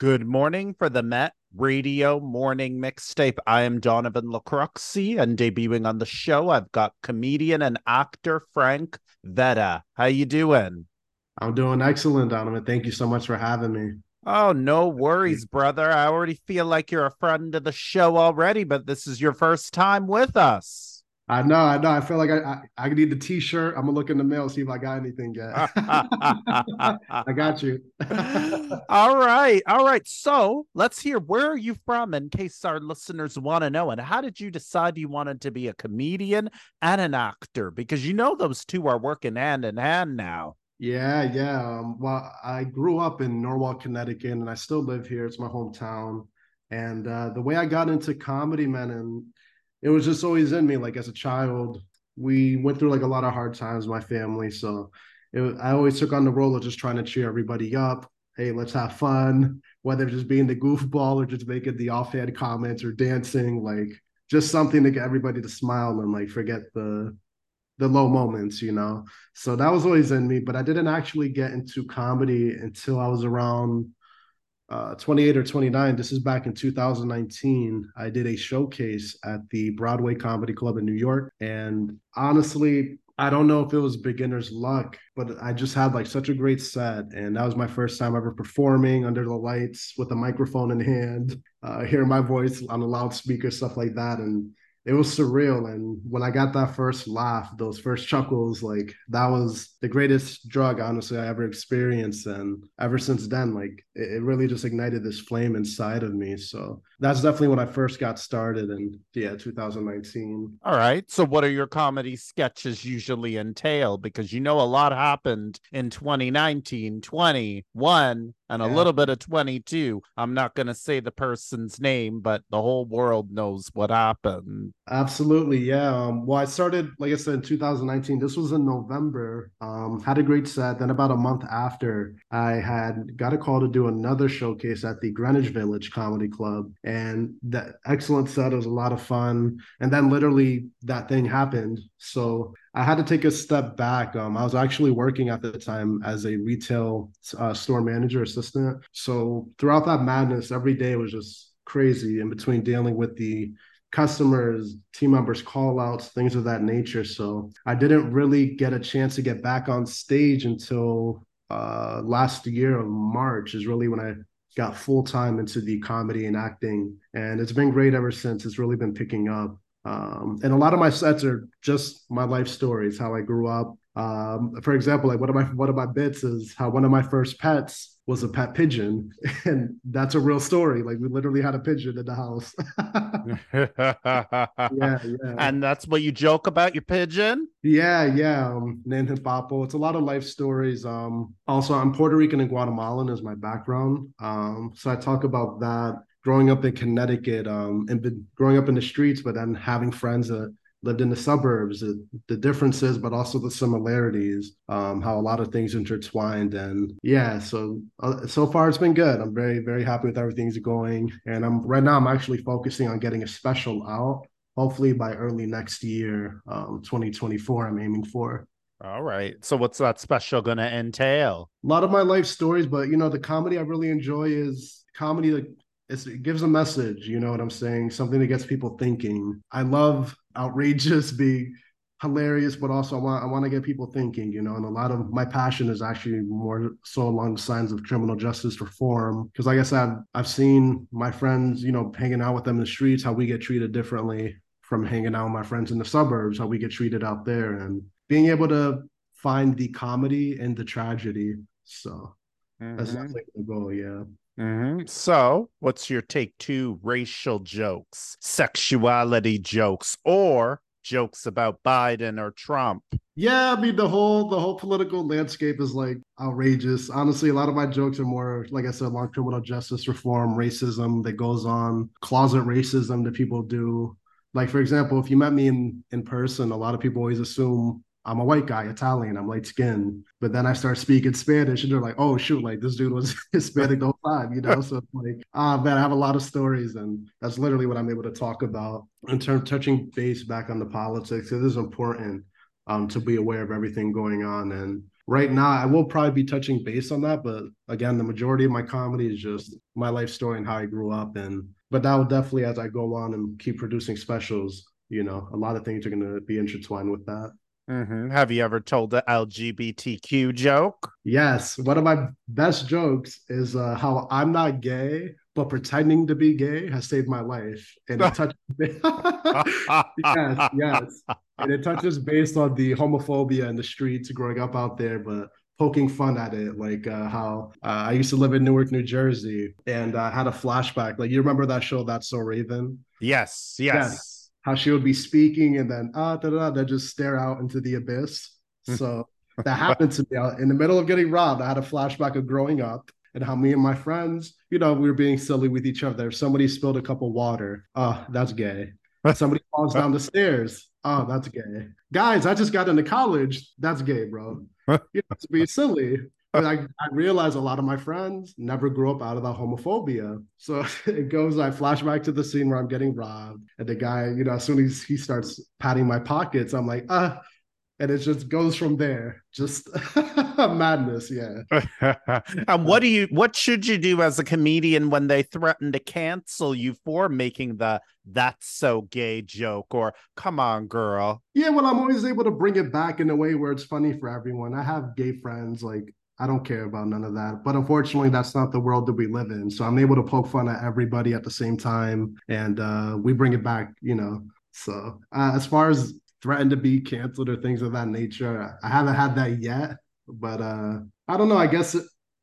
Good morning for the Met Radio Morning Mixtape. I am Donovan Lacroxi, and debuting on the show, I've got comedian and actor Frank Vera. How you doing? I'm doing excellent, Donovan. Thank you so much for having me. Oh, no worries, brother. I already feel like you're a friend of the show already, but this is your first time with us. I know, I know. I feel like I, I, I need the t-shirt. I'm gonna look in the mail, see if I got anything yet. I got you. all right, all right. So let's hear where are you from in case our listeners want to know. And how did you decide you wanted to be a comedian and an actor? Because you know those two are working hand in hand now. Yeah, yeah. Um, well, I grew up in Norwalk, Connecticut, and I still live here. It's my hometown. And uh, the way I got into comedy, man, and it was just always in me. Like as a child, we went through like a lot of hard times, my family. So it, I always took on the role of just trying to cheer everybody up. Hey, let's have fun. Whether just being the goofball or just making the offhand comments or dancing, like just something to get everybody to smile and like forget the the low moments, you know. So that was always in me, but I didn't actually get into comedy until I was around uh, 28 or 29, this is back in 2019. I did a showcase at the Broadway Comedy Club in New York. And honestly, I don't know if it was beginner's luck, but I just had like such a great set. And that was my first time ever performing under the lights with a microphone in hand, uh, hearing my voice on a loudspeaker, stuff like that. And it was surreal. And when I got that first laugh, those first chuckles, like that was the greatest drug, honestly, I ever experienced. And ever since then, like it, it, really just ignited this flame inside of me. So that's definitely when I first got started in yeah, 2019. All right. So what are your comedy sketches usually entail? Because you know a lot happened in 2019, 21, and a little bit of 22. I'm not going to say the person's name, but the whole world knows what happened. Absolutely. Yeah. Um, well, I started, like I said, in 2019. This was in November. Um, had a great set. Then, about a month after, I had got a call to do another showcase at the Greenwich Village Comedy Club. And that excellent set. It was a lot of fun. And then, literally, that thing happened. So I had to take a step back. Um, I was actually working at the time as a retail uh, store manager assistant. So throughout that madness, every day was just crazy in between dealing with the customers, team members, call outs, things of that nature. So I didn't really get a chance to get back on stage until uh, last year of March, is really when I got full time into the comedy and acting. And it's been great ever since. It's really been picking up. Um, and a lot of my sets are just my life stories, how I grew up. Um, for example, like one of my one of my bits is how one of my first pets was a pet pigeon, and that's a real story. Like we literally had a pigeon in the house. yeah, yeah. And that's what you joke about your pigeon. Yeah, yeah. Um, named him Papo. It's a lot of life stories. Um, also, I'm Puerto Rican and Guatemalan is my background. Um, so I talk about that growing up in Connecticut, um, and been growing up in the streets, but then having friends that lived in the suburbs, the, the differences, but also the similarities, um, how a lot of things intertwined. And yeah, so uh, so far it's been good. I'm very, very happy with everything's going. And I'm right now I'm actually focusing on getting a special out, hopefully by early next year, um, 2024, I'm aiming for. All right. So what's that special going to entail? A lot of my life stories, but you know, the comedy I really enjoy is comedy that it gives a message, you know what I'm saying? Something that gets people thinking. I love outrageous, being hilarious, but also I want I want to get people thinking, you know. And a lot of my passion is actually more so along the lines of criminal justice reform. Because like I said, I've, I've seen my friends, you know, hanging out with them in the streets, how we get treated differently from hanging out with my friends in the suburbs, how we get treated out there, and being able to find the comedy and the tragedy. So mm-hmm. that's definitely the goal, yeah. Mm-hmm. So, what's your take to racial jokes, sexuality jokes, or jokes about Biden or Trump? Yeah, I mean the whole the whole political landscape is like outrageous. Honestly, a lot of my jokes are more, like I said, long criminal justice reform, racism that goes on, closet racism that people do. Like for example, if you met me in in person, a lot of people always assume I'm a white guy, Italian, I'm light skinned. But then I start speaking Spanish and they're like, oh shoot, like this dude was Hispanic the whole time, you know? So like, ah man, I have a lot of stories and that's literally what I'm able to talk about in terms of touching base back on the politics. It is important um, to be aware of everything going on. And right now I will probably be touching base on that, but again, the majority of my comedy is just my life story and how I grew up and but that will definitely as I go on and keep producing specials, you know, a lot of things are going to be intertwined with that. Mm-hmm. Have you ever told the LGBTQ joke? Yes. One of my best jokes is uh, how I'm not gay, but pretending to be gay has saved my life. And it touches yes, yes. And it touches based on the homophobia in the streets growing up out there, but poking fun at it, like uh, how uh, I used to live in Newark, New Jersey, and I uh, had a flashback. Like you remember that show, That's So Raven? Yes, yes how she would be speaking and then ah da, da, da, just stare out into the abyss. Hmm. So that happened to me in the middle of getting robbed. I had a flashback of growing up and how me and my friends, you know, we were being silly with each other. Somebody spilled a cup of water. Oh, that's gay. Somebody falls down the stairs. Oh, that's gay. Guys, I just got into college. That's gay, bro. You know, to be silly. But I, I realize a lot of my friends never grew up out of that homophobia. So it goes, I flash back to the scene where I'm getting robbed. And the guy, you know, as soon as he starts patting my pockets, I'm like, ah, and it just goes from there just madness yeah and what do you what should you do as a comedian when they threaten to cancel you for making the that's so gay joke or come on girl yeah well i'm always able to bring it back in a way where it's funny for everyone i have gay friends like I don't care about none of that. But unfortunately, that's not the world that we live in. So I'm able to poke fun at everybody at the same time, and uh, we bring it back, you know. So uh, as far as threatened to be canceled or things of that nature, I haven't had that yet. But uh, I don't know. I guess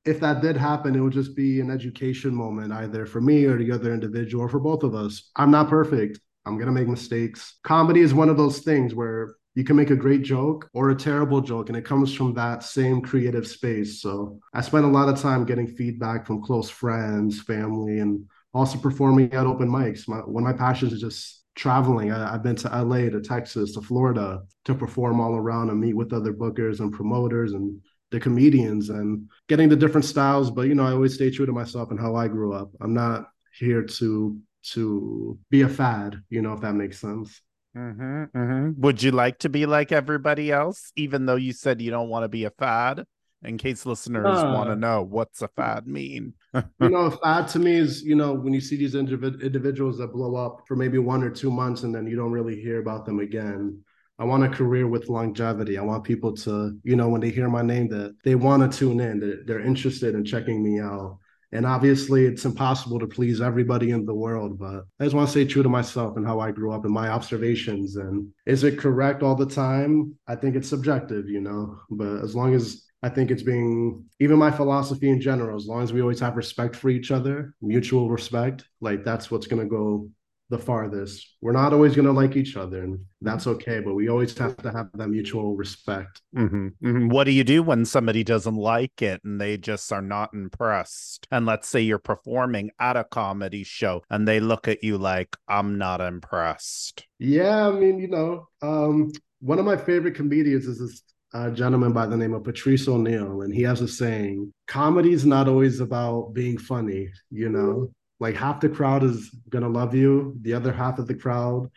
if that did happen, it would just be an education moment, either for me or the other individual, or for both of us. I'm not perfect. I'm gonna make mistakes. Comedy is one of those things where you can make a great joke or a terrible joke and it comes from that same creative space. So i spent a lot of time getting feedback from close friends family and also performing at open mics. My, one of my passions is just traveling. I, have been to la to texas to florida to perform all around and meet with other bookers and promoters and the comedians and getting the different styles. But you know i always stay true to myself and how i grew up. I'm not here to to be a fad you know if that makes sense Mm-hmm, mm-hmm. Would you like to be like everybody else, even though you said you don't want to be a fad? In case listeners uh, want to know, what's a fad mean? you know, a fad to me is you know when you see these indiv- individuals that blow up for maybe one or two months and then you don't really hear about them again. I want a career with longevity. I want people to, you know, when they hear my name, that they want to tune in, that they're interested in checking me out. And obviously, it's impossible to please everybody in the world, but I just want to stay true to myself and how I grew up and my observations. And is it correct all the time? I think it's subjective, you know, but as long as I think it's being, even my philosophy in general, as long as we always have respect for each other, mutual respect, like that's what's going to go the farthest. We're not always going to like each other, and that's okay. But we always have to have that mutual respect. Mm-hmm. Mm-hmm. What do you do when somebody doesn't like it and they just are not impressed? And let's say you're performing at a comedy show and they look at you like, "I'm not impressed." Yeah, I mean, you know, um, one of my favorite comedians is this a gentleman by the name of Patrice O'Neal, and he has a saying: "Comedy is not always about being funny." You know, like half the crowd is gonna love you, the other half of the crowd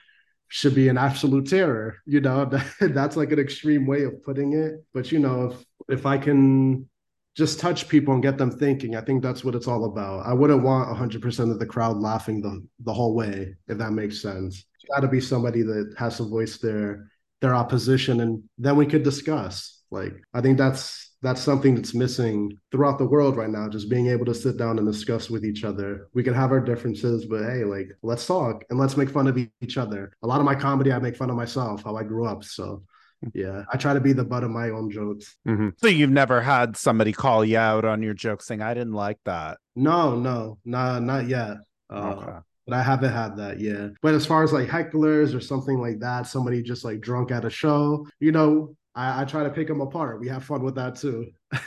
should be an absolute terror. You know, that's like an extreme way of putting it. But you know, if if I can just touch people and get them thinking, I think that's what it's all about. I wouldn't want 100% of the crowd laughing the the whole way, if that makes sense. Got to be somebody that has to voice their their opposition, and then we could discuss. Like, I think that's that's something that's missing throughout the world right now just being able to sit down and discuss with each other we can have our differences but hey like let's talk and let's make fun of each other a lot of my comedy i make fun of myself how i grew up so yeah i try to be the butt of my own jokes mm-hmm. so you've never had somebody call you out on your joke saying i didn't like that no no not not yet uh, okay. But I haven't had that yet. But as far as like hecklers or something like that, somebody just like drunk at a show, you know, I, I try to pick them apart. We have fun with that too.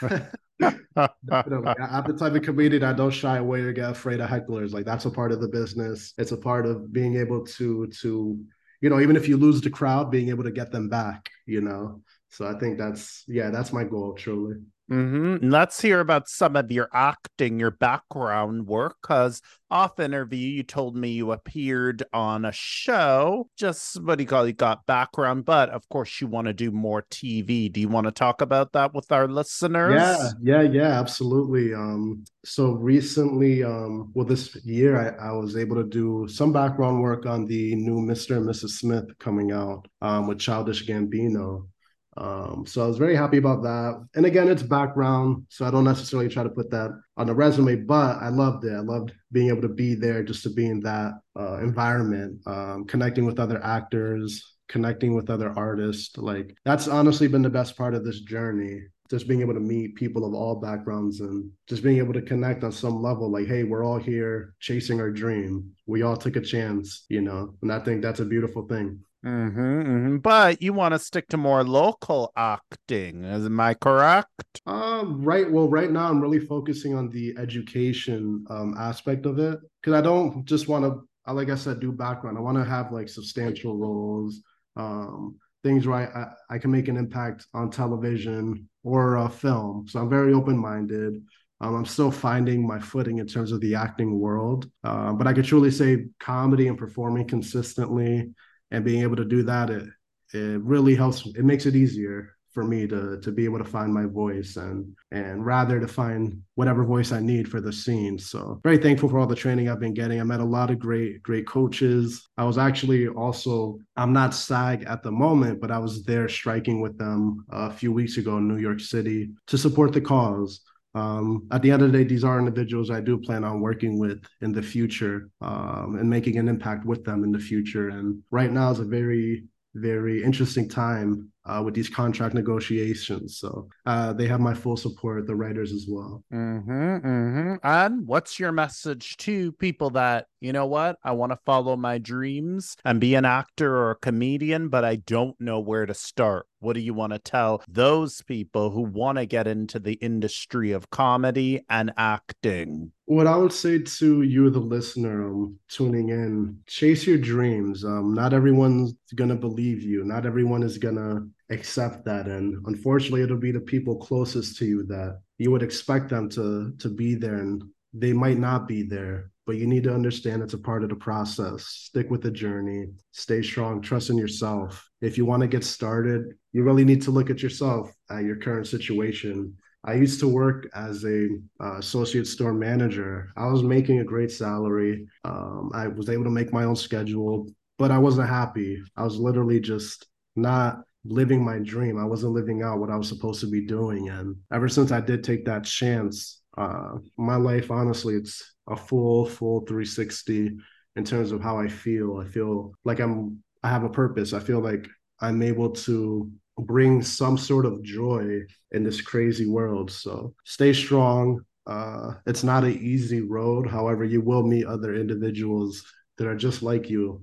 Definitely. I'm the type of comedian I don't shy away or get afraid of hecklers. Like that's a part of the business. It's a part of being able to to you know even if you lose the crowd, being able to get them back. You know. So I think that's yeah, that's my goal truly. Mm-hmm. Let's hear about some of your acting, your background work, because off interview you told me you appeared on a show. Just what do you call it? You got background, but of course you want to do more TV. Do you want to talk about that with our listeners? Yeah, yeah, yeah, absolutely. Um, so recently, um, well, this year I, I was able to do some background work on the new Mr. and Mrs. Smith coming out um, with Childish Gambino. Um, so I was very happy about that. And again, it's background, so I don't necessarily try to put that on the resume, but I loved it. I loved being able to be there, just to be in that uh, environment, um, connecting with other actors, connecting with other artists. Like that's honestly been the best part of this journey. Just being able to meet people of all backgrounds and just being able to connect on some level. Like, hey, we're all here chasing our dream. We all took a chance, you know, and I think that's a beautiful thing. Mm-hmm, mm-hmm. But you want to stick to more local acting, is am I correct? Um, right. Well, right now I'm really focusing on the education um, aspect of it because I don't just want to, like I said, do background. I want to have like substantial roles, um, things where I, I can make an impact on television or a film. So I'm very open minded. Um, I'm still finding my footing in terms of the acting world, uh, but I could truly say comedy and performing consistently and being able to do that it it really helps it makes it easier for me to to be able to find my voice and and rather to find whatever voice I need for the scene. So very thankful for all the training I've been getting. I met a lot of great great coaches. I was actually also I'm not SAG at the moment, but I was there striking with them a few weeks ago in New York City to support the cause. Um, at the end of the day, these are individuals I do plan on working with in the future um, and making an impact with them in the future. And right now is a very, very interesting time uh, with these contract negotiations. So uh, they have my full support, the writers as well. Mm-hmm, mm-hmm. And what's your message to people that, you know what, I want to follow my dreams and be an actor or a comedian, but I don't know where to start? What do you want to tell those people who want to get into the industry of comedy and acting? What I would say to you, the listener um, tuning in, chase your dreams. Um, not everyone's to believe you. Not everyone is to accept that. And unfortunately it'll be the people closest to you that you would expect them to to be there. And they might not be there but you need to understand it's a part of the process. Stick with the journey. Stay strong. Trust in yourself. If you want to get started you really need to look at yourself at your current situation I used to work as a uh, associate store manager. I was making a great salary. Um, I was able to make my own schedule, but I wasn't happy. I was literally just not living my dream. I wasn't living out what I was supposed to be doing. And ever since I did take that chance, uh, my life, honestly, it's a full, full 360 in terms of how I feel. I feel like I'm, I have a purpose. I feel like I'm able to bring some sort of joy in this crazy world. So stay strong. Uh, it's not an easy road. However, you will meet other individuals that are just like you.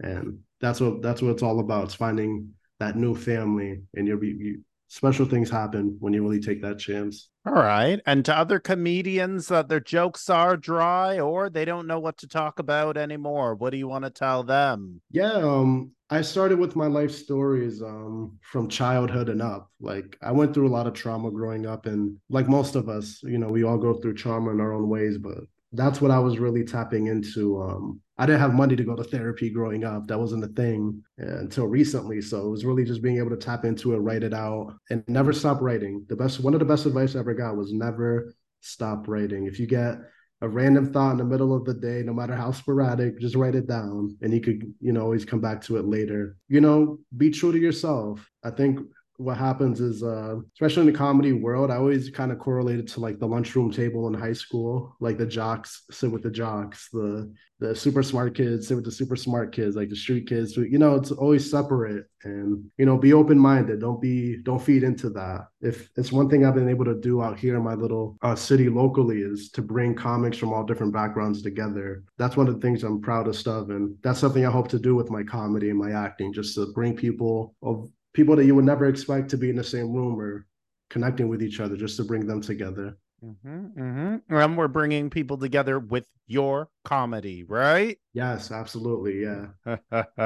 And that's what that's what it's all about. It's finding that new family and you'll be special things happen when you really take that chance. All right. And to other comedians that uh, their jokes are dry or they don't know what to talk about anymore, what do you want to tell them? Yeah, um I started with my life stories um from childhood and up. Like I went through a lot of trauma growing up and like most of us, you know, we all go through trauma in our own ways, but that's what I was really tapping into. Um, I didn't have money to go to therapy growing up. That wasn't a thing until recently. So it was really just being able to tap into it, write it out, and never stop writing. The best, one of the best advice I ever got was never stop writing. If you get a random thought in the middle of the day, no matter how sporadic, just write it down, and you could, you know, always come back to it later. You know, be true to yourself. I think what happens is uh, especially in the comedy world i always kind of correlated to like the lunchroom table in high school. Like the jocks sit with the jocks the the super smart kids sit with the super smart kids like the street kids you know it's always separate. And you know be open-minded. Don't be don't feed into that. If it's one thing i've been able to do out here in my little uh, city locally is to bring comics from all different backgrounds together. That's one of the things i'm proudest of. And that's something i hope to do with my comedy and my acting just to bring people of people that you would never expect to be in the same room or connecting with each other just to bring them together. Mm-hmm, mm-hmm. And we're bringing people together with your comedy, right? Yes, absolutely. Yeah.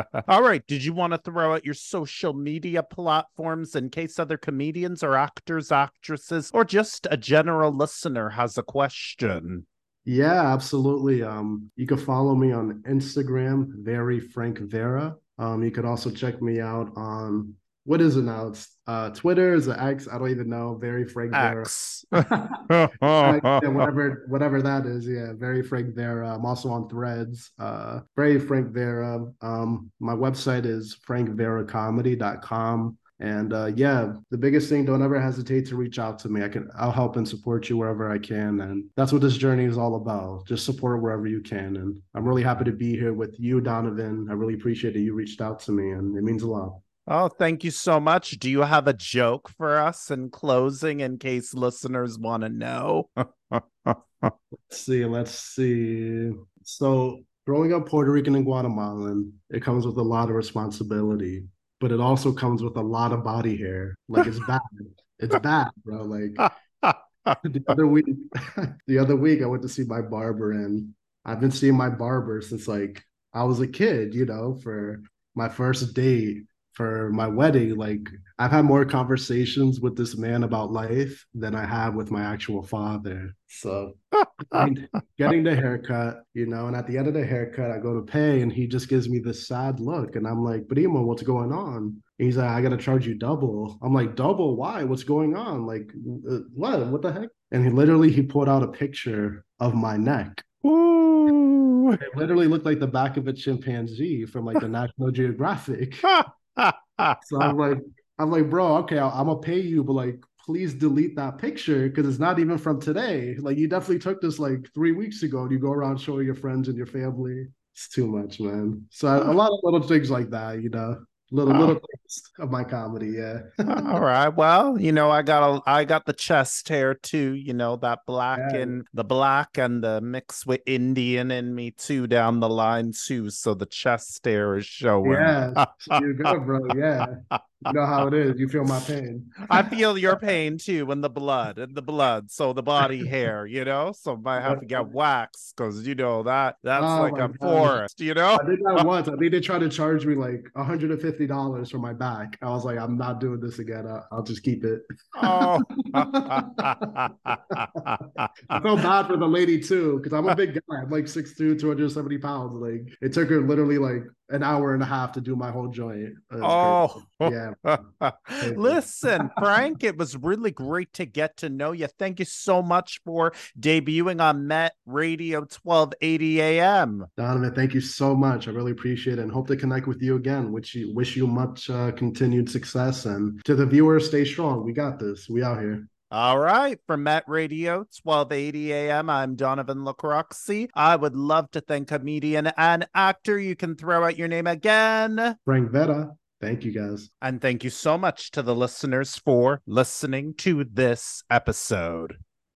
All right. Did you want to throw out your social media platforms in case other comedians or actors, actresses, or just a general listener has a question? Yeah, absolutely. Um, you can follow me on Instagram, very Frank Vera. Um, you could also check me out on what is it now? It's uh Twitter is it X? I don't even know. Very Frank X. Vera. yeah, whatever whatever that is. Yeah, very Frank Vera. I'm also on Threads. Uh, very Frank Vera. Um, my website is frankveracomedy.com. And uh, yeah, the biggest thing, don't ever hesitate to reach out to me. I can, I'll help and support you wherever I can. And that's what this journey is all about. Just support wherever you can. And I'm really happy to be here with you, Donovan. I really appreciate that you reached out to me, and it means a lot. Oh, thank you so much. Do you have a joke for us in closing in case listeners want to know? let's see. Let's see. So, growing up Puerto Rican and Guatemalan, it comes with a lot of responsibility, but it also comes with a lot of body hair. Like it's bad. it's bad, bro. Like the other week, the other week, I went to see my barber, and I've been seeing my barber since like I was a kid. You know, for my first date for my wedding, like I've had more conversations with this man about life than I have with my actual father. So getting the haircut, you know, and at the end of the haircut, I go to pay and he just gives me this sad look. And I'm like, Primo, what's going on? And he's like, I gotta charge you double. I'm like, double? Why? What's going on? Like, uh, what? What the heck? And he literally he pulled out a picture of my neck. Ooh. It literally looked like the back of a chimpanzee from like the National Geographic so I'm like, I'm like, bro, okay, i am gonna pay you, but like, please delete that picture because it's not even from today. Like, you definitely took this like three weeks ago, and you go around showing your friends and your family. It's too much, man. So a lot of little things like that, you know little oh. little of my comedy yeah all right well you know i got a i got the chest hair too you know that black yeah. and the black and the mix with indian in me too down the line too so the chest hair is showing yeah you're good bro yeah you know how it is. You feel my pain. I feel your pain too, and the blood, and the blood. So the body hair, you know. So I have to get waxed because you know that that's oh like a God. forest, you know. I did that once. I think they tried to charge me like hundred and fifty dollars for my back. I was like, I'm not doing this again. I'll, I'll just keep it. Oh. I felt bad for the lady too because I'm a big guy. I'm like 6'2", 270 pounds. Like it took her literally like an hour and a half to do my whole joint. Oh, yeah. Listen, Frank, it was really great to get to know you. Thank you so much for debuting on Met Radio 1280 AM. Donovan, thank you so much. I really appreciate it and hope to connect with you again. Wish you wish you much uh, continued success and to the viewers, stay strong. We got this. We out here. All right. From Met Radio, 1280 AM, I'm Donovan Lacroxi. I would love to thank comedian and actor. You can throw out your name again. Frank Vera. Thank you, guys. And thank you so much to the listeners for listening to this episode.